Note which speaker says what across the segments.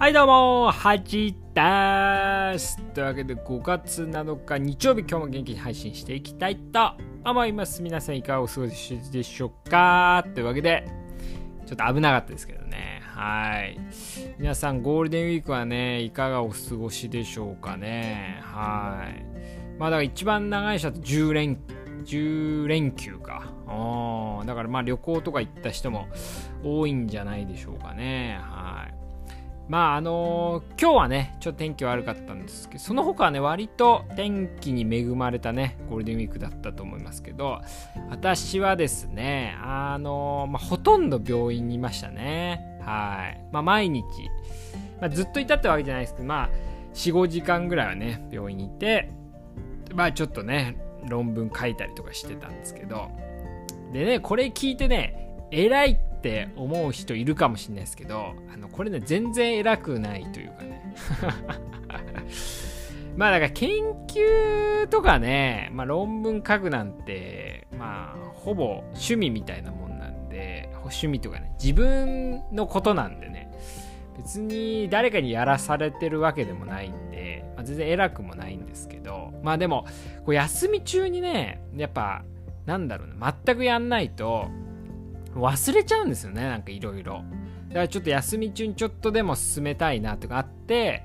Speaker 1: はいどうも、はじです。というわけで5月7日日曜日今日も元気に配信していきたいと思います。皆さんいかがお過ごしでしょうか？というわけで、ちょっと危なかったですけどね。はい。皆さんゴールデンウィークはね、いかがお過ごしでしょうかね。はい。まあだから一番長い人だと10連、10連休か。だからまあ旅行とか行った人も多いんじゃないでしょうかね。はい。まああのー、今日はね、ちょっと天気悪かったんですけど、その他はね、割と天気に恵まれたね、ゴールデンウィークだったと思いますけど、私はですね、あのー、まあ、ほとんど病院にいましたね。はい。まあ、毎日、まあ、ずっといたってわけじゃないですけど、まあ、4、5時間ぐらいはね、病院にいて、まあ、ちょっとね、論文書いたりとかしてたんですけど、でね、これ聞いてね、偉いって思う人いるかもしれないですけど、あの、これね、全然偉くないというかね。まあだから研究とかね、まあ論文書くなんて、まあほぼ趣味みたいなもんなんで、趣味とかね、自分のことなんでね、別に誰かにやらされてるわけでもないんで、まあ、全然偉くもないんですけど、まあでも、こう休み中にね、やっぱ、なんだろうな、全くやんないと、忘れちゃうんですよね、なんかいろいろ。だからちょっと休み中にちょっとでも進めたいなとかあって、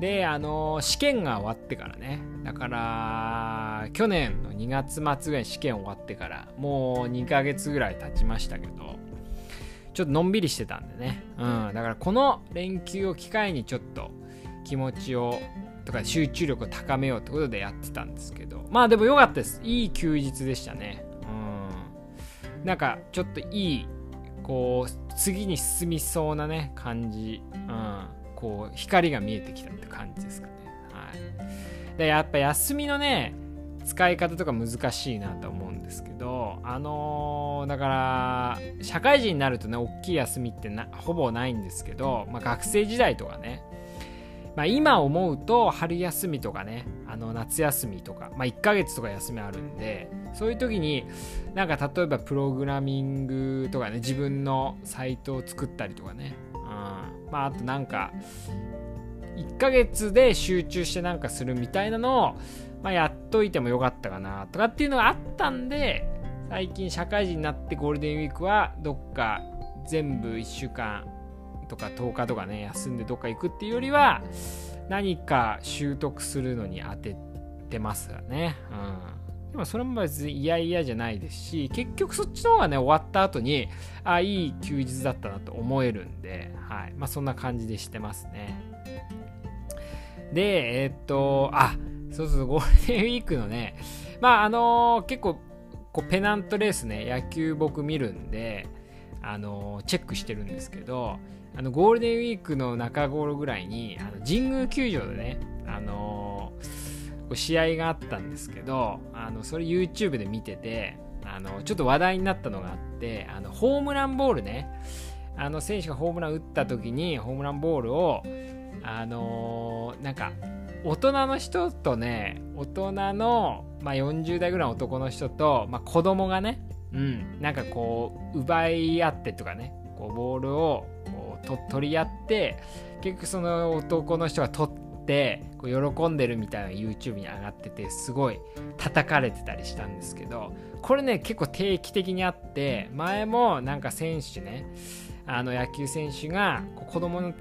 Speaker 1: で、あの、試験が終わってからね。だから、去年の2月末ぐらい試験終わってから、もう2ヶ月ぐらい経ちましたけど、ちょっとのんびりしてたんでね。うん。だからこの連休を機会にちょっと気持ちを、とか集中力を高めようってことでやってたんですけど、まあでも良かったです。いい休日でしたね。なんかちょっといいこう次に進みそうなね感じ、うん、こう光が見えてきたって感じですかね。はい、でやっぱ休みのね使い方とか難しいなと思うんですけどあのー、だから社会人になるとね大きい休みってなほぼないんですけど、まあ、学生時代とかね。まあ、今思うと春休みとかねあの夏休みとか、まあ、1ヶ月とか休みあるんでそういう時になんか例えばプログラミングとかね自分のサイトを作ったりとかね、うんまあ、あとなんか1ヶ月で集中してなんかするみたいなのを、まあ、やっといてもよかったかなとかっていうのがあったんで最近社会人になってゴールデンウィークはどっか全部1週間とか10日とかね休んでどっか行くっていうよりは何か習得するのに当ててますがね。うん。でもそれも別に嫌々じゃないですし、結局そっちの方がね、終わった後に、あ、いい休日だったなと思えるんで、はい。まあそんな感じでしてますね。で、えー、っと、あ、そうそう、ゴールデンウィークのね、まああのー、結構、こうペナントレースね、野球僕見るんで、あのチェックしてるんですけどあのゴールデンウィークの中頃ぐらいにあの神宮球場でね、あの試合があったんですけどあのそれ YouTube で見ててあのちょっと話題になったのがあってあのホームランボールねあの選手がホームラン打った時にホームランボールをあのなんか大人の人とね大人の、まあ、40代ぐらいの男の人と、まあ、子供がねうん、なんかこう奪い合ってとかねこうボールをこうと取り合って結局その男の人が取ってこう喜んでるみたいな YouTube に上がっててすごい叩かれてたりしたんですけどこれね結構定期的にあって前もなんか選手ねあの野球選手が子供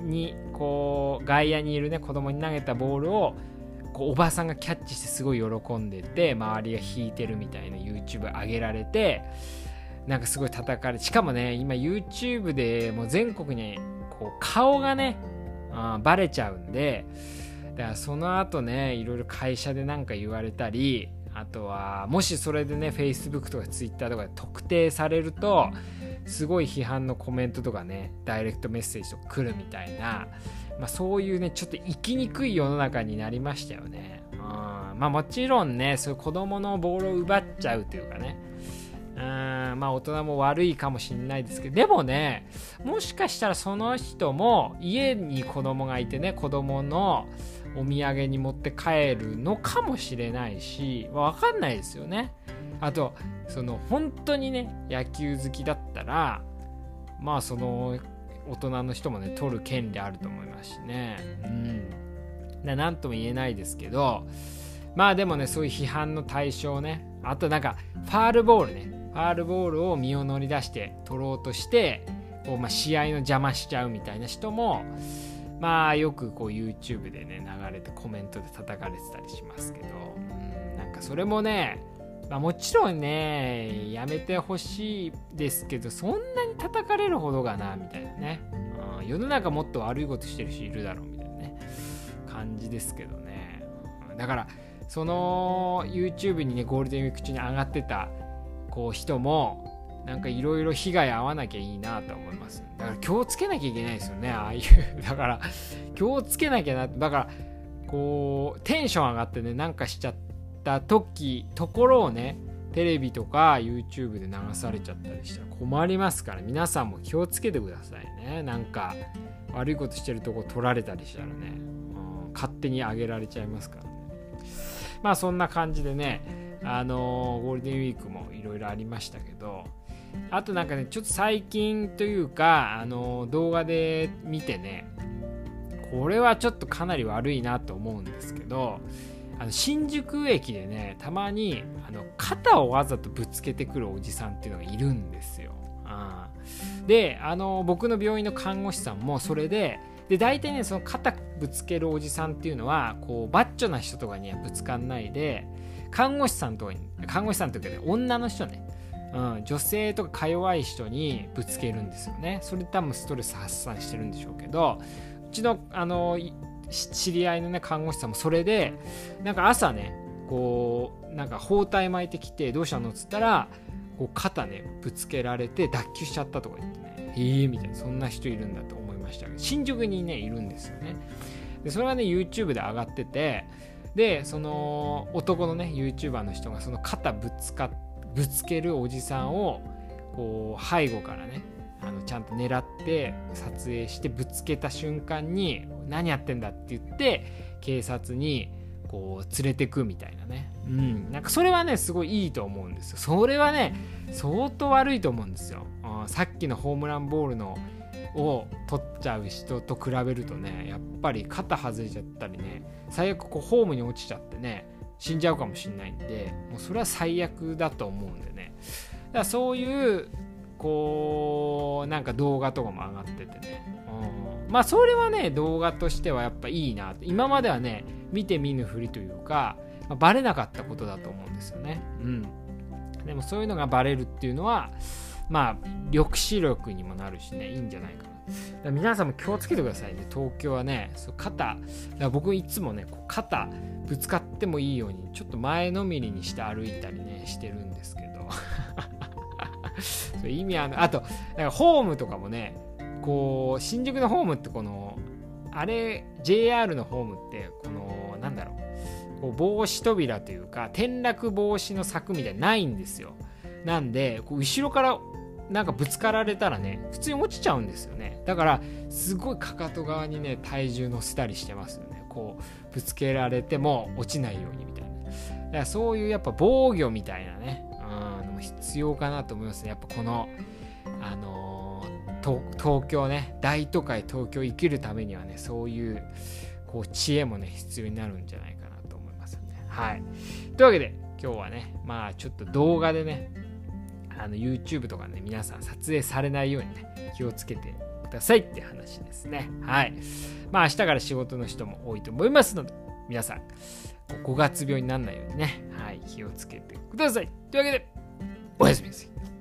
Speaker 1: にこう外野にいるね子供に投げたボールをこうおばさんがキャッチしてすごい喜んでて周りが引いてるみたいな YouTube 上げられてなんかすごい叩かれしかもね今 YouTube でもう全国にこう顔がね、うん、バレちゃうんでだからその後ねいろいろ会社で何か言われたりあとはもしそれでね Facebook とか Twitter とかで特定されるとすごい批判のコメントとかねダイレクトメッセージとか来るみたいなまあ、そういうねちょっと生きにくい世の中になりましたよね。うんまあ、もちろんねそういう子供のボールを奪っちゃうというかねんまあ大人も悪いかもしれないですけどでもねもしかしたらその人も家に子供がいてね子供のお土産に持って帰るのかもしれないし、まあ、分かんないですよね。あとその本当にね野球好きだったらまあその大人の人もね撮る権利あると思いますしね。うん。何とも言えないですけどまあでもねそういう批判の対象ね。あとなんかファールボールね。ファールボールを身を乗り出して取ろうとしてこう、まあ、試合の邪魔しちゃうみたいな人もまあよくこう YouTube でね流れてコメントで叩かれてたりしますけど、なんかそれもね、まあ、もちろんねやめてほしいですけどそんなに叩かれるほどがなみたいなね、うん、世の中もっと悪いことしてる人いるだろうみたいなね感じですけどね。だからその YouTube にねゴールデンウィーク中に上がってたこう人もなんかいろいろ被害合わなきゃいいなと思います。だから気をつけなきゃいけないですよねああいう。だから気をつけなきゃなだからこうテンション上がってねなんかしちゃった時ところをねテレビとか YouTube で流されちゃったりしたら困りますから。皆さんも気をつけてくださいね。なんか悪いことしてるとこ取られたりしたらね、うん、勝手に上げられちゃいますからね。まあそんな感じでねあのゴールデンウィークもいろいろありましたけどあとなんかねちょっと最近というかあの動画で見てねこれはちょっとかなり悪いなと思うんですけどあの新宿駅でねたまにあの肩をわざとぶつけてくるおじさんっていうのがいるんですよ。あであの僕の病院の看護師さんもそれでで大体ねその肩ぶつけるおじさんっていうのはこうバッチョな人とかにはぶつかんないで看護師さんとかに看護師さんというかね女の人ね、うん、女性とかか弱い人にぶつけるんですよね。それ多分ストレス発散してるんでしょうけどうちのあの知り合いのね看護師さんもそれでなんか朝ねこうなんか包帯巻いてきてどうしたのっつったらこう肩ねぶつけられて脱臼しちゃったとか言ってね。へえみたいな。そんな人いるんだと思いましたけど。新宿にねいるんですよね。でそれがね YouTube で上がっててでその男のね YouTuber の人がその肩ぶつかぶつけるおじさんをこう背後からねあのちゃんと狙って撮影してぶつけた瞬間に「何やってんだ」って言って警察にこう連れてくみたいなね。うん。なんかそれはねすごいいいと思うんですよ。それはね相当悪いと思うんですよ。さっきのホームランボールのを取っちゃう人と比べるとねやっぱり肩外れちゃったりね最悪こうホームに落ちちゃってね死んじゃうかもしんないんでもうそれは最悪だと思うんでね。だからそういうこうなんか動画とかも上がっててね、うん、まあそれはね動画としてはやっぱいいな今まではね見て見ぬふりというか、まあ、バレなかったことだと思うんですよね。うん。でもそういうのがバレるっていうのはまあ抑止力にもなるしねいいんじゃないかな。皆さんも気をつけてくださいね。東京はねそう肩。僕いつもねこう肩ぶつかってもいいようにちょっと前のめりにして歩いたりねしてるんですけど。そう意味ある。あとなんかホームとかもねこう新宿のホームってこのあれ JR のホームってこのなんだろう。こう防止扉というか転落防止の柵みたいなないんですよ。なんでこう後ろからなんかぶつかられたらね普通に落ちちゃうんですよね。だからすごいかかと側にね体重乗せたりしてますよね。こうぶつけられても落ちないようにみたいな。だからそういうやっぱ防御みたいなねうん必要かなと思いますね。やっぱこのあのー、東京ね大都会東京生きるためにはねそういうこう知恵もね必要になるんじゃないかなと思いますよね。はい。というわけで今日はねまあちょっと動画でねあの YouTube とかね、皆さん撮影されないようにね、気をつけてくださいって話ですね。はい。まあ明日から仕事の人も多いと思いますので、皆さん、5月病にならないようにね、はい、気をつけてください。というわけで、おやすみなさい。